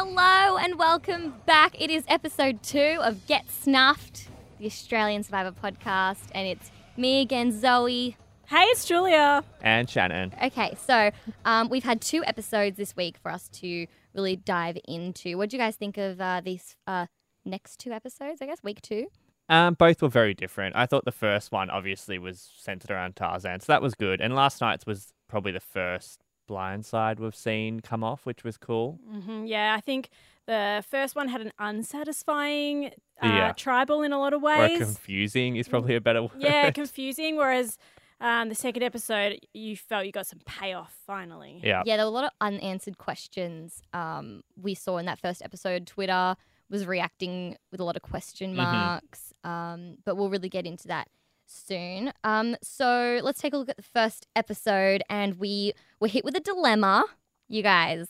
Hello and welcome back. It is episode two of Get Snuffed, the Australian Survivor podcast, and it's me again, Zoe. Hey, it's Julia. And Shannon. Okay, so um, we've had two episodes this week for us to really dive into. What do you guys think of uh, these uh, next two episodes? I guess week two. Um, both were very different. I thought the first one obviously was centered around Tarzan, so that was good. And last night's was probably the first blindside we've seen come off, which was cool. hmm Yeah, I think the first one had an unsatisfying uh, Yeah. tribal in a lot of Or ways. confusing is probably a better word. yeah, confusing. Whereas um, the second episode, you felt you got some payoff finally. yeah. Yeah, there were a lot of unanswered questions um, we saw in that first episode. Twitter was reacting with a lot of question Mhm. marks, um, but we'll really get into that soon. Um, so let's take a look at the first episode, and we were hit with a dilemma, you guys: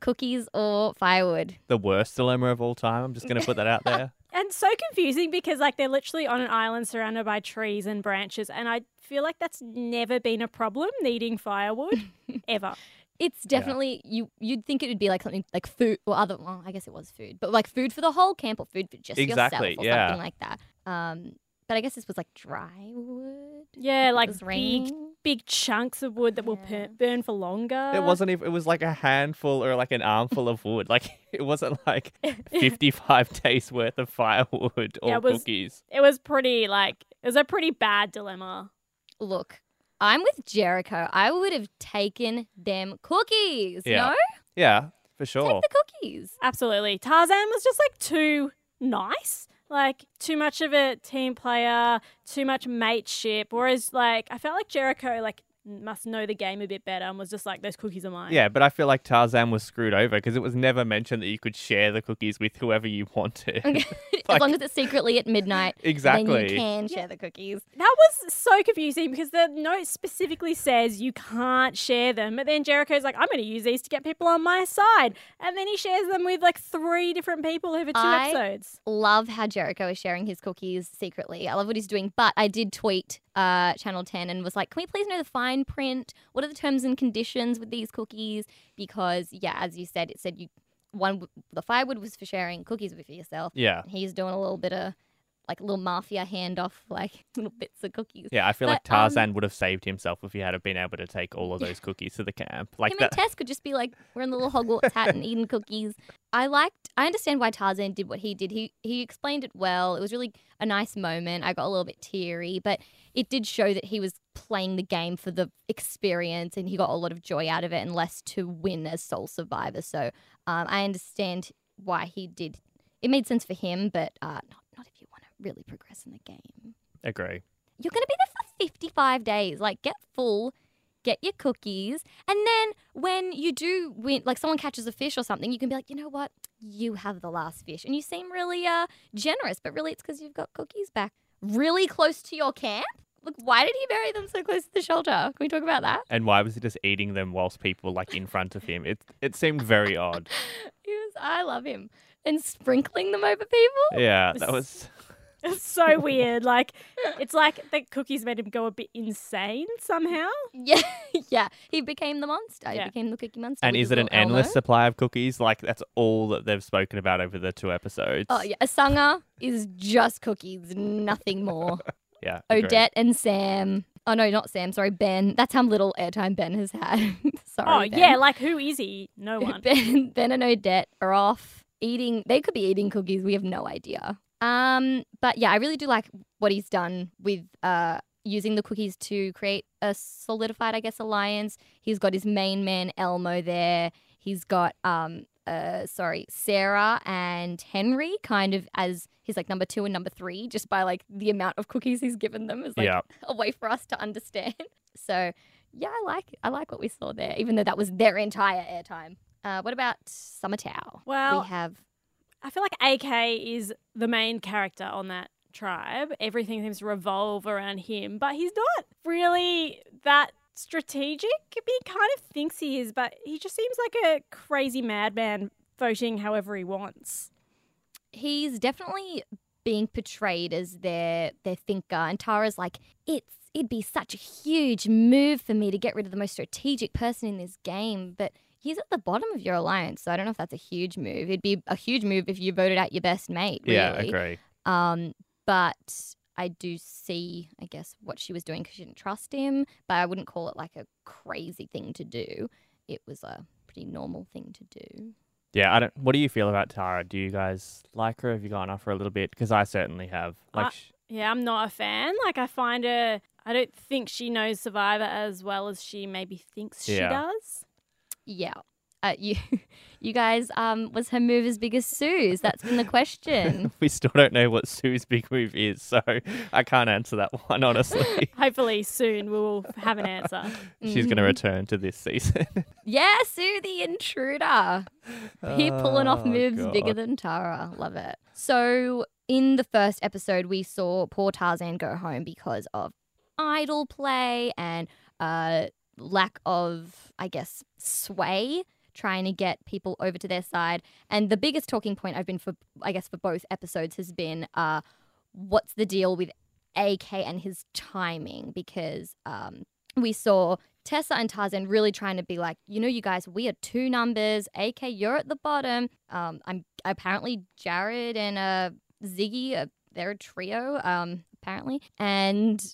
cookies or firewood. The worst dilemma of all time. I'm just going to put that out there. And so confusing because like they're literally on an island surrounded by trees and branches, and I feel like that's never been a problem needing firewood ever. It's definitely you. You'd think it would be like something like food or other. Well, I guess it was food, but like food for the whole camp or food for just Exactly, yourself or yeah. something like that. Um, but I guess this was like dry wood. Yeah, like big, big chunks of wood that will Yeah. per- burn for longer. It wasn't even, it was like a handful or like an armful of wood. Like, it wasn't like 55 days worth of firewood or Yeah, it was- cookies. It was pretty like it was a pretty bad dilemma. Look, I'm with Jericho. I would have taken them cookies. Yeah. No, Yeah, for sure. take the cookies. Absolutely. Tarzan was just like too nice. Like too much of a team player, too much mateship. Whereas like I felt like Jericho like must know the game a bit better and was just like those cookies are mine. Yeah, but I feel like Tarzan was screwed over because it was never mentioned that you could share the cookies with whoever you wanted. as Like- long as it's secretly at midnight, then exactly. you can share the cookies. That was so confusing because the note specifically says you can't share them. But then Jericho's like, I'm going to use these to get people on my side. And then he shares them with like three different people over two I- episodes. Love how Jericho is sharing his cookies secretly. I love what he's doing. But I did tweet uh, Channel 10 and was like, can we please know the fine print? What are the terms and conditions with these cookies? Because, yeah, as you said, it said you one the firewood was for sharing cookies for yourself. Yeah. He's doing a little bit of like little mafia handoff, like little bits of cookies. Yeah, I feel like But, um, Tarzan would have saved himself if he had have been able to take all of those cookies to the camp. Like Him that. and Tess could just be like wearing the little Hogwarts hat and eating cookies. I liked. I understand why Tarzan did what he did. He he explained it well. It was really a nice moment. I got a little bit teary, but it did show that he was playing the game for the experience and he got a lot of joy out of it and less to win as sole survivor. So um, I understand why he did. It made sense for him, but uh, not not if you want to really progress in the game. Agree. You're going to be there for 55 days. Like, get full, get your cookies. And then when you do win, like someone catches a fish or something, you can be like, you know what? You have the last fish. And you seem really uh, generous, but really it's because you've got cookies back really close to your camp. Look, why did he bury them so close to the shelter? Can we talk about that? And why was he just eating them whilst people like in front of him? It it seemed very odd. He was, I love him. And sprinkling them over people? Yeah, that was. It's so weird. Like, it's like the cookies made him go a bit insane somehow. Yeah, yeah. He became the monster. He became the cookie monster. And is it an little Elmo. endless supply of cookies? Like that's all that they've spoken about over the two episodes. Oh, yeah. Asanga is just cookies, nothing more. Yeah. agreed. Odette and Sam. Oh no, not Sam. Sorry, Ben. That's how little airtime Ben has had. sorry. oh, Ben. yeah. Like, who is he? No one. Ben, ben and Odette are off eating. They could be eating cookies. We have no idea. Um, but yeah, I really do like what he's done with uh using the cookies to create a solidified, I guess, alliance. He's got his main man Elmo there. He's got um uh sorry Sarah and Henry kind of as he's like number two and number three just by like the amount of cookies he's given them is like Yeah. a way for us to understand. So yeah, I like I like what we saw there, even though that was their entire airtime. Uh, what about Samatau? Well- we have I feel like AK is the main character on that tribe. Everything seems to revolve around him, but he's not really that strategic. He kind of thinks he is, but he just seems like a crazy madman voting however he wants. he's definitely being portrayed as their their thinker, and Tara's like, it's it'd be such a huge move for me to get rid of the most strategic person in this game, but he's at the bottom of your alliance, so I don't know if that's a huge move. It'd be a huge move if you voted out your best mate. Really. Yeah, agree. Um, but I do see, I guess, what she was doing because she didn't trust him. But I wouldn't call it like a crazy thing to do. It was a pretty normal thing to do. Yeah, I don't. What do you feel about Tara? Do you guys like her? Have you gone off her a little bit? Because I certainly have. Like, I- Yeah, I'm not a fan. Like, I find her, I don't think she knows Survivor as well as she maybe thinks she does. Yeah. Uh, you, you guys, um, was her move as big as Sue's? That's been the question. we still don't know what Sue's big move is, so I can't answer that one honestly. Hopefully, soon we will have an answer. She's going to return to this season. Yeah, Sue the intruder. He pulling off Oh, moves bigger than Tara. Love it. So in the first episode, we saw poor Tarzan go home because of idol play and uh, lack of, I guess, sway. Trying to get people over to their side, and the biggest talking point I've been for, I guess, for both episodes has been, uh, what's the deal with AK and his timing? Because um, we saw Tessa and Tarzan really trying to be like, you know, you guys, we are two numbers. AK, you're at the bottom. Um, I'm apparently Jared and uh Ziggy, uh, they're a trio. Um, apparently, and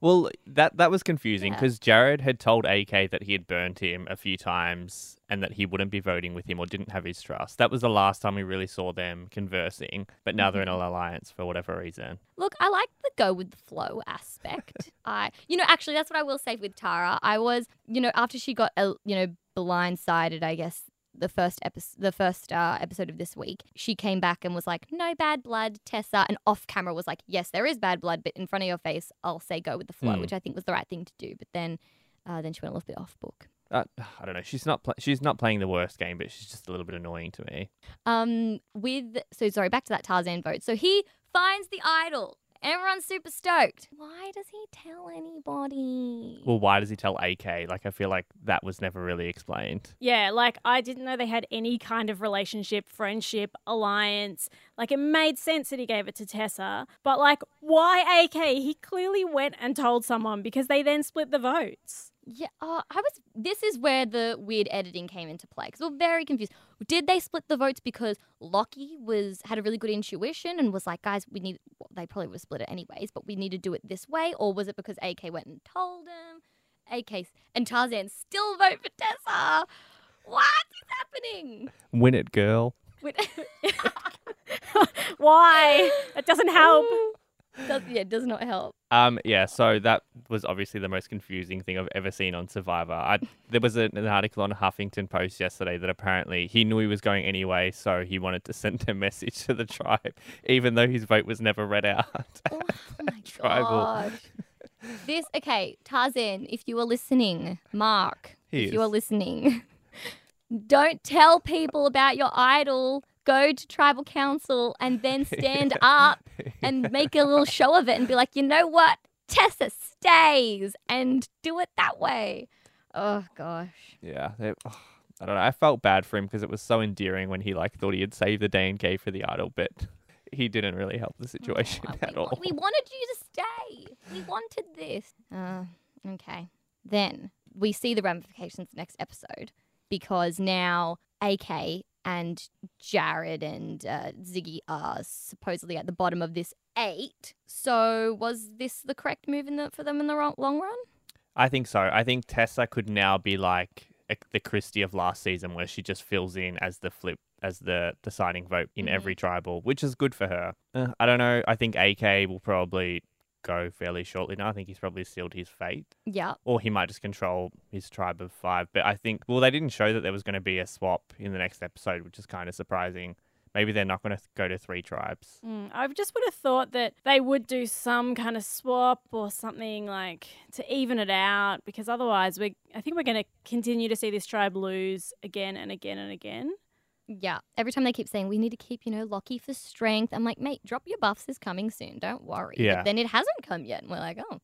Well, that that was confusing Yeah. because Jared had told AK that he had burned him a few times and that he wouldn't be voting with him or didn't have his trust. That was the last time we really saw them conversing. But now they're in an alliance for whatever reason. Look, I like the go with the flow aspect. I, you know, actually, that's what I will say with Tara. I was, you know, after she got, uh, you know, blindsided, I guess the first episode, the first uh, episode of this week, she came back and was like, "No bad blood, Tessa," and off camera was like, "Yes, there is bad blood, but in front of your face, I'll say go with the flow," Hmm. which I think was the right thing to do. But then, uh, then she went a little bit off book. Uh, I don't know. She's not pl- she's not playing the worst game, but she's just a little bit annoying to me. Um, with so sorry, back to that Tarzan vote. So he finds the idol. Everyone's super stoked. Why does he tell anybody? Well, why does he tell AK? Like I feel like that was never really explained. Yeah, like I didn't know they had any kind of relationship, friendship, alliance. Like it made sense that he gave it to Tessa, but like why AK? He clearly went and told someone because they then split the votes. Yeah, uh, I was. This is where the weird editing came into play because we're very confused. Did they split the votes because Lockie was had a really good intuition and was like, guys, we need. Well, they probably would have split it anyways, but we need to do it this way, or was it because AK went and told him? AK and Tarzan still vote for Tessa. What is happening? Win it, girl. Wait- Why? It doesn't help. Does, yeah, it does not help. Um, yeah, so that was obviously the most confusing thing I've ever seen on Survivor. I, there was a, an article on Huffington Post yesterday that apparently he knew he was going anyway, so he wanted to send a message to the tribe, even though his vote was never read out. Oh, my Tribal. This okay, Tarzan, if you are listening, Mark, He if you are listening, don't tell people about your idol. Go to tribal council and then stand up and make a little show of it and be like, you know what? Tessa stays and do it that way. Oh gosh. yeah, it- oh, I don't know. I felt bad for him because it was so endearing when he like thought he had saved the day and gave for the idol, but he didn't really help the situation Oh, at we, all. we wanted you to stay. We wanted this. Uh, okay. Then we see the ramifications next episode because now AK and Jared and uh, Ziggy are supposedly at the bottom of this eight. So was this the correct move in the, for them in the long run? I think so. I think Tessa could now be like a, the Kristie of last season, where she just fills in as the flip, as the deciding vote in Mhm. every tribal, which is good for her. Uh, I don't know. I think AK will probably go fairly shortly now. I think he's probably sealed his fate, Yeah. or he might just control his tribe of five. But I think, well, they didn't show that there was going to be a swap in the next episode, which is kind of surprising. Maybe they're not going to go to three tribes. Mm, I just would have thought that they would do some kind of swap or something like to even it out because otherwise we I think we're going to continue to see this tribe lose again and again and again. Yeah. Every time they keep saying, we need to keep, you know, Lockie for strength. I'm like, mate, drop your buffs is coming soon. Don't worry. But Yeah. then it hasn't come yet. And we're like, oh.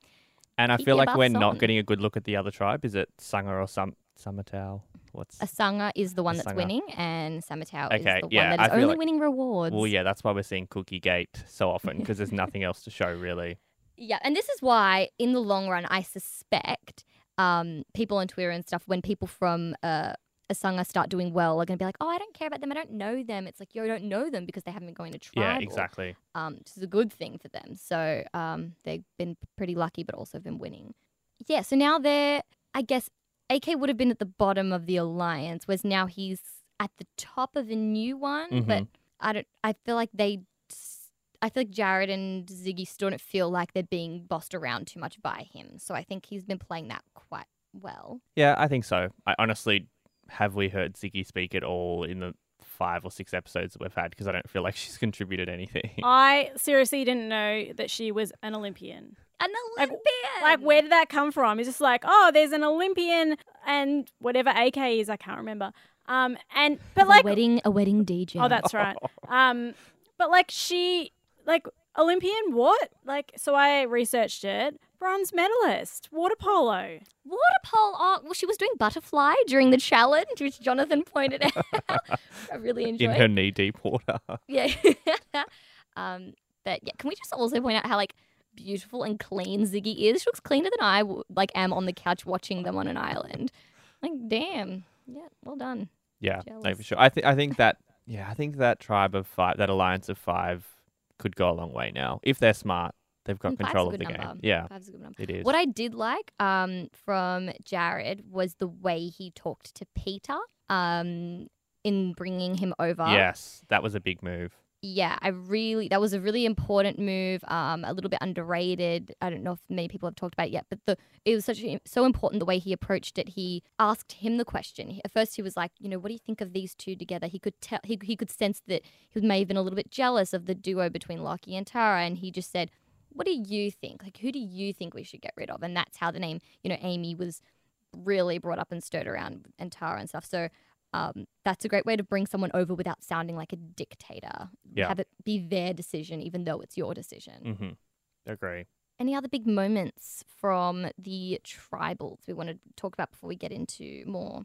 And I feel like we're buffs not getting a good look at the other tribe. Is it Sanger or some Summertown. What's Asanga is the one that's winning, and Samatau Okay, is the yeah, one that is only like- winning rewards. well, yeah, that's why we're seeing Cookie Gate so often because there's nothing else to show really. Yeah, and this is why, in the long run, I suspect um, people on Twitter and stuff, when people from uh, Asanga start doing well, are going to be like, "Oh, I don't care about them. I don't know them." It's like you don't know them because they haven't been going to tribal. Yeah, exactly. Um, which is a good thing for them. So um, they've been pretty lucky, but also been winning. Yeah. So now they're, I guess, AK would have been at the bottom of the alliance, whereas now he's at the top of a new one. But Mhm. I don't. I feel like they. I feel like Jared and Ziggy still don't feel like they're being bossed around too much by him. So I think he's been playing that quite well. Yeah, I think so. I honestly have we heard Ziggy speak at all in the five or six episodes that we've had because I don't feel like she's contributed anything. I seriously didn't know that she was an Olympian. An Like- Olympian. Like, where did that come from? It's just like, oh, there's an Olympian and whatever AK is, I can't remember. Um, and but like a wedding, a wedding DJ. oh, that's right. Um, but like she, like Olympian, what? Like, so I researched it. Bronze medalist, water polo. Water polo. Oh, well, she was doing butterfly during the challenge, which Jonathan pointed out. I really enjoyed. in her knee deep water. Yeah. um, but yeah, can we just also point out how like beautiful and clean Ziggy is? She looks cleaner than I like am on the couch watching them on an island. Like, damn. Yeah, well done. Yeah, no, for sure. I think I think that yeah, I think that tribe of five, that alliance of five, could go a long way now if they're smart. They've got Mm, control of the good game. number. Yeah, Five's a good number. it is. What I did like um, from Jared was the way he talked to Peter um, in bringing him over. yes, that was a big move. Yeah, I really that was a really important move. Um, a little bit underrated. I don't know if many people have talked about it yet, but the it was such so important the way he approached it. He asked him the question. At first, he was like, you know, what do you think of these two together? He could tell he he could sense that he may have been a little bit jealous of the duo between Lockie and Tara, and he just said, "What do you think? Like, who do you think we should get rid of?" And that's how the name, you know, Amy was really brought up and stirred around and Tara and stuff. So um, that's a great way to bring someone over without sounding like a dictator. Yeah. Have it be their decision, even though it's your decision. Mm-hmm. Agree. Any other big moments from the tribals we want to talk about before we get into more?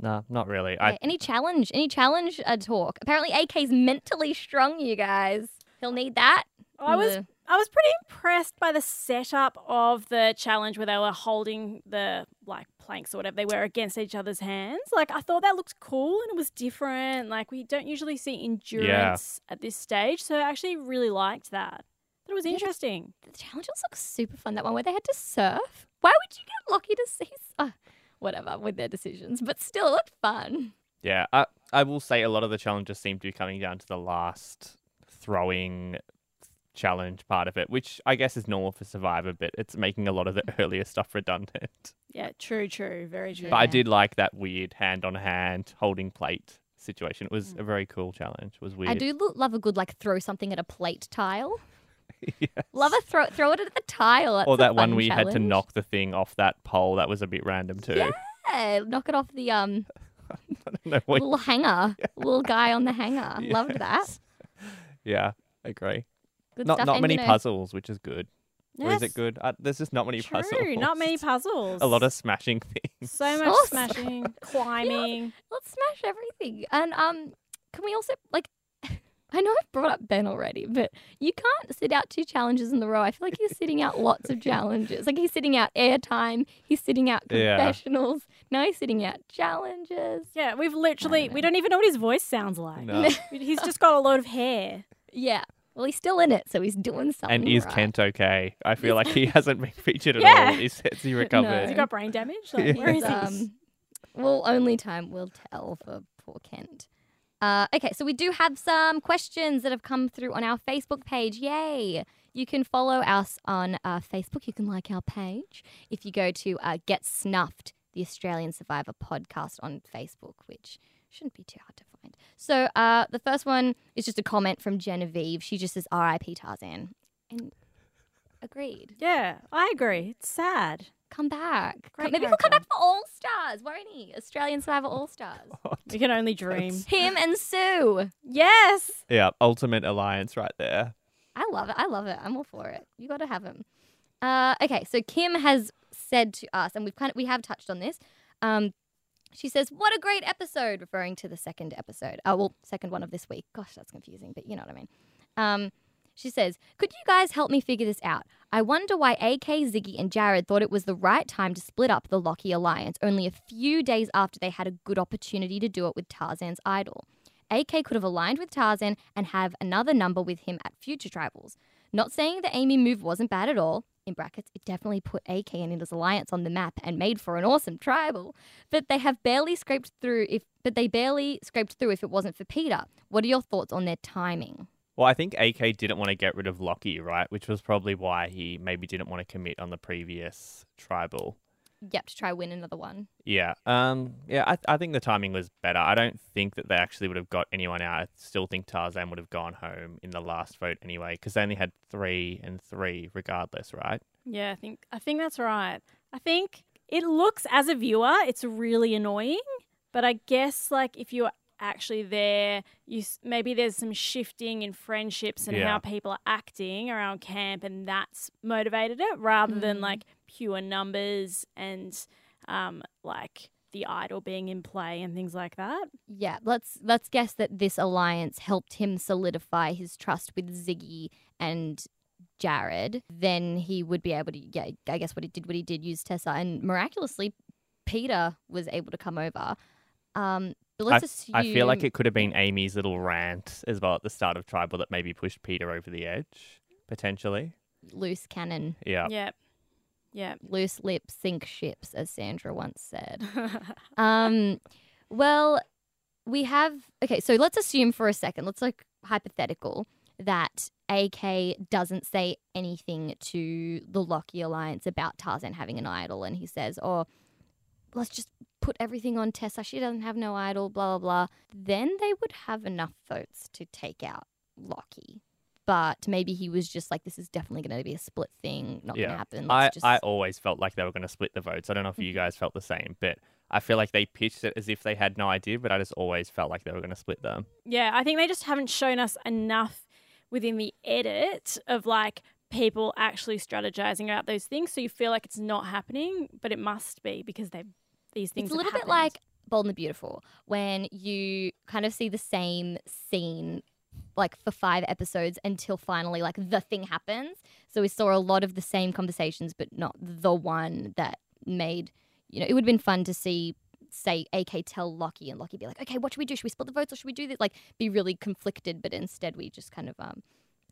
No, not really. Yeah, I any challenge? Any challenge uh, talk? Apparently, AK's mentally strong, you guys. He'll need that. I was The- I was pretty impressed by the setup of the challenge where they were holding the like planks or whatever they were against each other's hands. Like I thought that looked cool and it was different. Like we don't usually see endurance at this stage, so I actually really liked that. Thought it was Yeah, the- interesting. the challenges look super fun. That one where they had to surf. Why would you get lucky to see? Uh, whatever with their decisions, but still, it looked fun. yeah. I I will say a lot of the challenges seem to be coming down to the last throwing challenge part of it, which I guess is normal for Survivor, but it's making a lot of the earlier stuff redundant. Yeah, true, true, very true. But I did like that weird hand on hand holding plate situation. It was a very cool challenge. It was weird. I do lo- love a good like throw something at a plate tile. Yes. Love a throw throw it at the tile. That's or that one fun we had to knock the thing off that pole. That was a bit random too. Yeah, knock it off the um I don't know what- little hanger, little guy on the hanger. Loved that. Yeah, I agree. Good not stuff. not and, many you know, puzzles, which is good. Or is Yes, it good? Uh, there's just not many puzzles. True, puzzles. not many puzzles. A lot of smashing things. so much smashing, climbing. Let's smash everything. And um, can we also like? I know I've brought up Ben already, but you can't sit out two challenges in the row. I feel like he's sitting out lots of challenges. Like he's sitting out airtime, he's sitting out Yeah. confessionals. Now he's sitting out challenges. Yeah, we've literally know. we don't even know what his voice sounds like. No. He's just got a load of hair. Yeah. Well, he's still in it, so he's doing something. And is right. Kent okay? I feel like he hasn't been featured at Yeah. all. He says he recovered. Has he got brain damage? Like, where is he? um, well, only time will tell for poor Kent. Uh, okay, so we do have some questions that have come through on our Facebook page. Yay! You can follow us on uh, Facebook. You can like our page. If you go to uh, Get Snuffed, the Australian Survivor podcast on Facebook, which shouldn't be too hard to find. So uh, the first one is just a comment from Genevieve. She just says R.I.P. Tarzan. And agreed. Yeah, I agree. It's sad. Come back. Great Maybe he'll come back for All Stars, won't he? Australian Survivor All Stars. We can only dream. Him and Sue. yes. Yeah, ultimate alliance right there. I love it. I love it. I'm all for it. You got to have him. Uh, okay, so Kim has said to us, and we've kind of we have touched on this. Um, She says, What a great episode, referring to the second episode. Oh, well, second one of this week. Gosh, that's confusing, but you know what I mean. Um, she says, Could you guys help me figure this out? I wonder why AK, Ziggy, and Jared thought it was the right time to split up the Lockie alliance only a few days after they had a good opportunity to do it with Tarzan's idol. AK could have aligned with Tarzan and have another number with him at future tribals. Not saying the Amy move wasn't bad at all. In brackets, it definitely put AK and his alliance on the map and made for an awesome tribal. But they have barely scraped through if but they barely scraped through if it wasn't for Peter. What are your thoughts on their timing? Well, I think AK didn't want to get rid of Lockie, right? Which was probably why he maybe didn't want to commit on the previous tribal. Yep, to try win another one. Yeah. Um. Yeah. I, I think the timing was better. I don't think that they actually would have got anyone out. I still think Tarzan would have gone home in the last vote anyway, because they only had three and three regardless, right? Yeah, I think I think that's right. I think it looks as a viewer, it's really annoying, but I guess like if you're actually there, you maybe there's some shifting in friendships and Yeah. how people are acting around camp, and that's motivated it rather than Mm. like pure numbers and um like the idol being in play and things like that. Yeah, let's let's guess that this alliance helped him solidify his trust with Ziggy and Jared. Then he would be able to yeah, I guess what he did what he did use Tessa and miraculously Peter was able to come over. Um but let's assume I feel like it could have been Amy's little rant as well at the start of tribal that maybe pushed Peter over the edge potentially. loose cannon, Yeah. Yeah. Yeah. loose lips sink ships, as Sandra once said. Um, well, we have okay. So let's assume for a second. Let's like hypothetical that AK doesn't say anything to the Lockie Alliance about Tarzan having an idol, and he says, "Oh, let's just put everything on Tessa. She doesn't have no idol." Blah blah blah. Then they would have enough votes to take out Lockie. But maybe he was just like, "This is definitely going to be a split thing. Not going to happen." I, Let's just... I always felt like they were going to split the votes. I don't know if you mm-hmm. guys felt the same, but I feel like they pitched it as if they had no idea, but I just always felt like they were going to split them. Yeah, I think they just haven't shown us enough within the edit of like people actually strategizing about those things. So you feel like it's not happening, but it must be because they these things. It's a have little bit like Bold and the Beautiful when you kind of see the same scene like for five episodes until finally like the thing happens. So we saw a lot of the same conversations, but not the one that made you know it would have been fun to see say AK tell Lockie and Lockie be like, okay, what should we do? Should we split the votes or should we do this? Like be really conflicted, but instead we just kind of um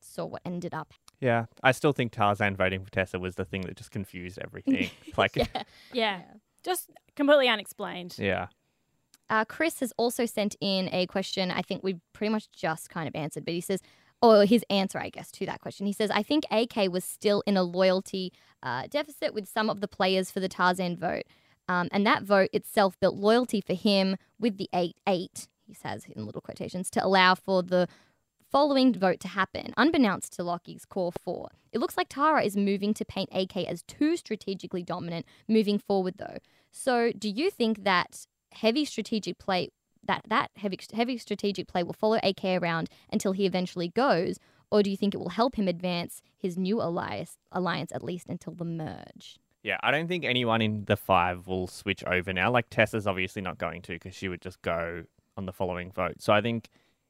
saw what ended up. Yeah, I still think Tarzan voting for Tessa was the thing that just confused everything. like, Yeah. yeah, just completely unexplained. yeah. Uh, Chris has also sent in a question I think we've pretty much just kind of answered, but he says, or his answer, I guess, to that question. He says, I think AK was still in a loyalty uh, deficit with some of the players for the Tarzan vote. Um, and that vote itself built loyalty for him with the 8 8, he says in little quotations, to allow for the following vote to happen, unbeknownst to Lockie's core four. It looks like Tara is moving to paint AK as too strategically dominant moving forward, though. So, do you think that heavy strategic play that that heavy heavy strategic play will follow AK around until he eventually goes, or do you think it will help him advance his new alliance alliance at least until the merge? Yeah, I don't think anyone in the five will switch over now. Like, Tessa's obviously not going to because she would just go on the following vote. So I think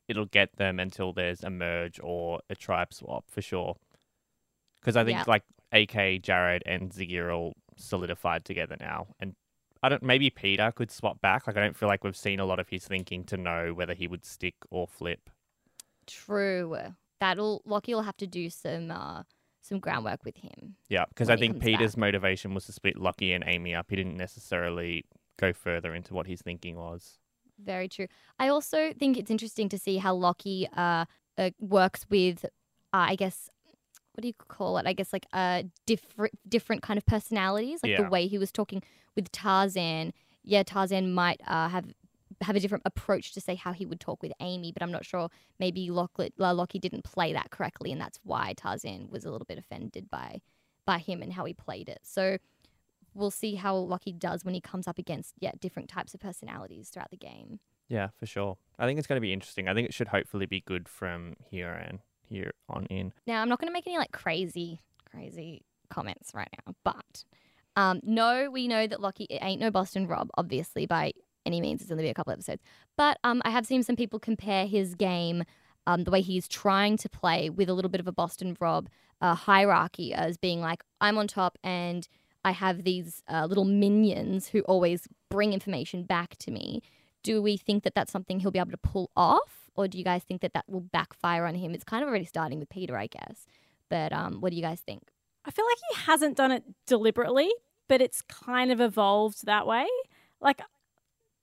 it'll get them until there's a merge or a tribe swap for sure. Because I think Yeah. like AK, Jared, and Ziggy are all solidified together now, and I don't. Maybe Peter could swap back. Like I don't feel like we've seen a lot of his thinking to know whether he would stick or flip. True. That'll Lockie will have to do some uh, some groundwork with him. Yeah, because I think Peter's back. motivation was to split Lockie and Amy up. He didn't necessarily go further into what his thinking was. Very true. I also think it's interesting to see how Lockie uh, uh works with, uh, I guess, what do you call it? I guess like uh different different kind of personalities. Like Yeah. the way he was talking with Tarzan. Yeah, Tarzan might uh, have have a different approach to say how he would talk with Amy, but I'm not sure. Maybe uh, Lockie didn't play that correctly, and that's why Tarzan was a little bit offended by by him and how he played it. So we'll see how Lockie does when he comes up against yeah different types of personalities throughout the game. Yeah, for sure. I think it's going to be interesting. I think it should hopefully be good from here and here on in. Now, I'm not going to make any like crazy, crazy comments right now, but um, no, we know that Lockie it ain't no Boston Rob, obviously by any means. It's only been a couple episodes. But um, I have seen some people compare his game, um, the way he's trying to play with a little bit of a Boston Rob uh, hierarchy as being like, I'm on top and I have these uh, little minions who always bring information back to me. Do we think that that's something he'll be able to pull off? Or do you guys think that that will backfire on him? It's kind of already starting with Peter, I guess. But um, what do you guys think? I feel like he hasn't done it deliberately, but it's kind of evolved that way. Like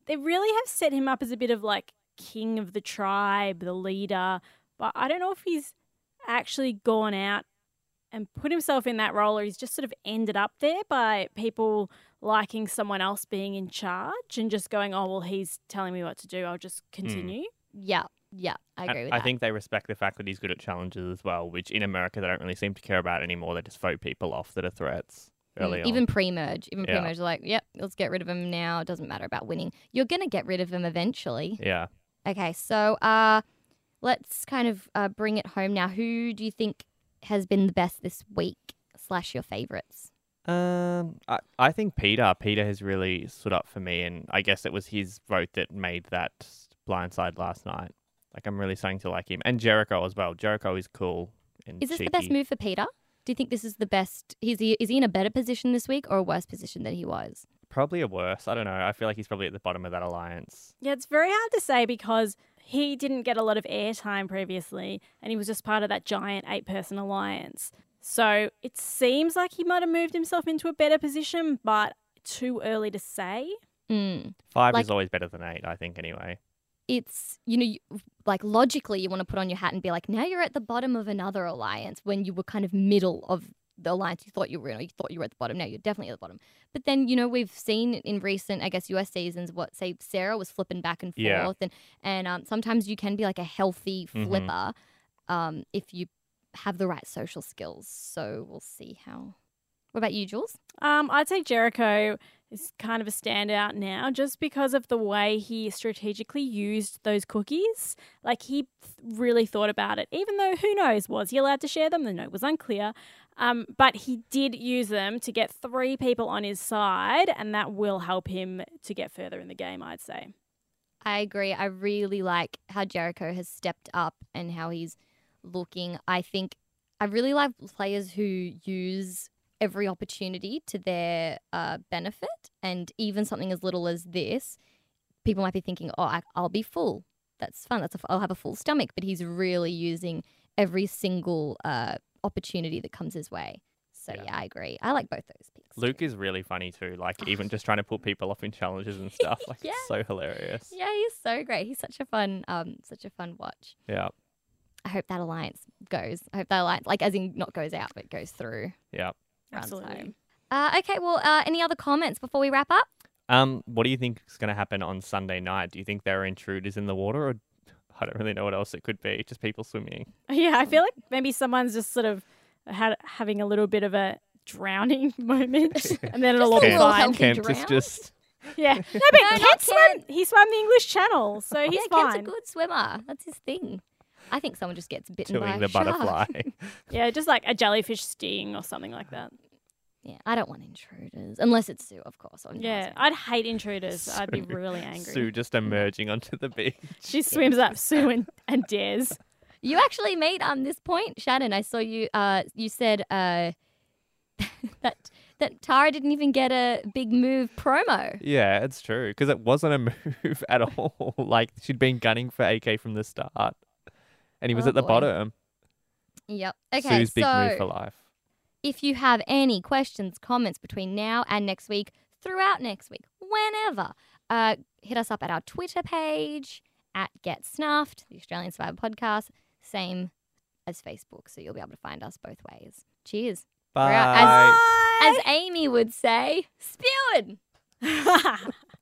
they really have set him up as a bit of like king of the tribe, the leader, but I don't know if he's actually gone out and put himself in that role or he's just sort of ended up there by people liking someone else being in charge and just going, "Oh, well, he's telling me what to do. I'll just hmm. continue." Yeah, yeah, I agree I, with I that. think they respect the fact that he's good at challenges as well, which in America they don't really seem to care about anymore. They just vote people off that are threats Mm, early on. even pre-merge, even Yeah. pre-merge, like, yep, let's get rid of him now. It doesn't matter about winning. You're gonna get rid of him eventually. yeah. Okay, so uh, let's kind of uh, bring it home now. Who do you think has been the best this week? Slash your favorites. Um, I, I think Peter. Peter has really stood up for me, and I guess it was his vote that made that blindside last night. Like I'm really starting to like him, and Jericho as well. Jericho is cool and Is this cheeky. the best move for Peter? Do you think this is the best? Is he is he in a better position this week or a worse position than he was? Probably a worse. I don't know. I feel like he's probably at the bottom of that alliance. Yeah, it's very hard to say because he didn't get a lot of airtime previously and he was just part of that giant eight person alliance. So it seems like he might have moved himself into a better position, but too early to say. Mm. Five Like- is always better than eight, I think. Anyway. It's you know, you, like logically, you want to put on your hat and be like, now you're at the bottom of another alliance when you were kind of middle of the alliance you thought you were in, or you thought you were at the bottom. Now you're definitely at the bottom. But then you know we've seen in recent, I guess, US seasons, what say Sarah was flipping back and forth, Yeah. and and um, sometimes you can be like a healthy Mhm. flipper, um, if you have the right social skills. So we'll see how. What about you, Jules? Um, I'd say Jericho is kind of a standout now just because of the way he strategically used those cookies. Like he really thought about it, even though who knows, was he allowed to share them? The note was unclear. Um, but he did use them to get three people on his side, and that will help him to get further in the game, I'd say. I agree. I really like how Jericho has stepped up and how he's looking. I think I really like players who use every opportunity to their uh, benefit, and even something as little as this, people might be thinking, "Oh, I, I'll be full. That's fun. That's a, I'll have a full stomach." But he's really using every single uh, opportunity that comes his way. So Yeah. yeah, I agree. I like both those picks. Luke too. is really funny too. Like even just trying to put people off in challenges and stuff. Like Yeah. it's so hilarious. Yeah, he's so great. He's such a fun, um, such a fun watch. Yeah. I hope that alliance goes. I hope that alliance, like, as in not goes out, but goes through. Yeah. Runs Absolutely. home. Uh, okay, well, uh, any other comments before we wrap up? Um, what do you think is going to happen on Sunday night? Do you think there are intruders in the water, or I don't really know what else it could be. Just people swimming. Yeah, I feel like maybe someone's just sort of had having a little bit of a drowning moment, and then it'll all a be little fine. healthy Kent is just Yeah, no, but No, not Kent swam. He swam the English Channel, so he's yeah, Kent's a good swimmer. That's his thing. I think someone just gets bitten by a the shark. butterfly. Yeah, just like a jellyfish sting or something like that. Yeah, I don't want intruders unless it's Sue, of course. on Yeah, Tarzan. I'd hate intruders. I'd be really angry. Sue just emerging onto the beach. She swims up Sue and, and dares. You actually made um this point, Shannon. I saw you. Uh, you said uh that that Tara didn't even get a big move promo. Yeah, it's true because it wasn't a move at all. like she'd been gunning for AK from the start, and he was Oh, at the boy. bottom. Yep. Okay. Sue's big so move for life. if you have any questions, comments between now and next week, throughout next week, whenever, uh, hit us up at our Twitter page at Get Snuffed, the Australian Survivor Podcast, same as Facebook, so you'll be able to find us both ways. Cheers. Bye. out. As- As Amy would say, spewing. Bye.